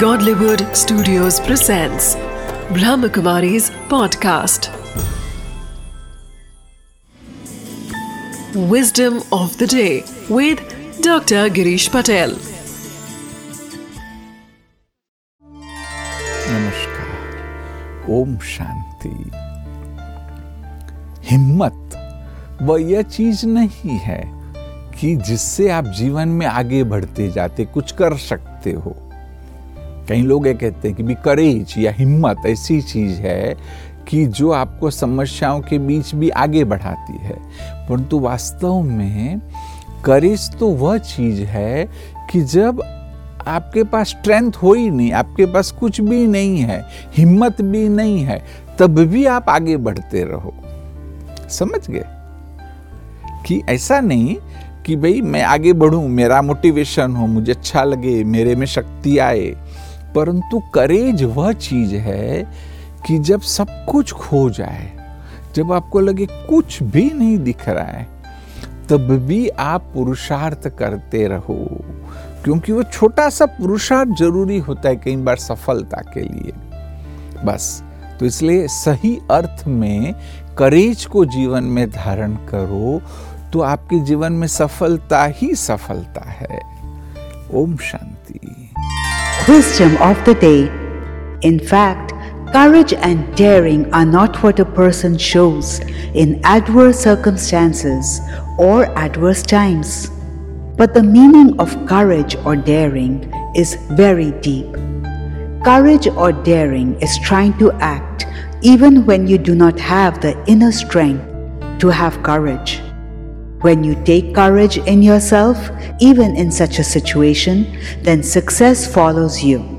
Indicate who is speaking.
Speaker 1: Godlywood Studios presents Brahmakumari's podcast. Wisdom of the day with Dr. Girish Patel.
Speaker 2: नमस्कार ओम शांति हिम्मत वह यह चीज़ नहीं है कि जिससे आप जीवन में आगे बढ़ते जाते कुछ कर सकते हो कई लोग ये कहते हैं कि भी करेज या हिम्मत ऐसी चीज़ है कि जो आपको समस्याओं के बीच भी आगे बढ़ाती है। परंतु वास्तव में करेज तो वह चीज़ है कि जब आपके पास स्ट्रेंथ हो ही नहीं, आपके पास कुछ भी नहीं है, हिम्मत भी नहीं है, तब भी आप आगे बढ़ते रहो। समझ गए? कि ऐसा नहीं कि भाई मैं आगे बढ़ूं, मेरा मोटिवेशन हो, मुझे अच्छा लगे, मेरे में शक्ति आए। परंतु करेज वह चीज़ है कि जब सब कुछ खो जाए, जब आपको लगे कुछ भी नहीं दिख रहा है, तब भी आप पुरुषार्थ करते रहो। क्योंकि वो छोटा सा पुरुषार्थ ज़रूरी होता है कई बार सफलता के लिए। बस तो इसलिए सही अर्थ में करेज को जीवन में धारण करो तो आपके जीवन में सफलता ही सफलता है। Om Shanti.
Speaker 3: Wisdom of the day. In fact, courage and daring are not what a person shows in adverse circumstances or adverse times. But the meaning of courage or daring is very deep. Courage or daring is trying to act even when you do not have the inner strength to have courage. When you take courage in yourself, even in such a situation, then success follows you.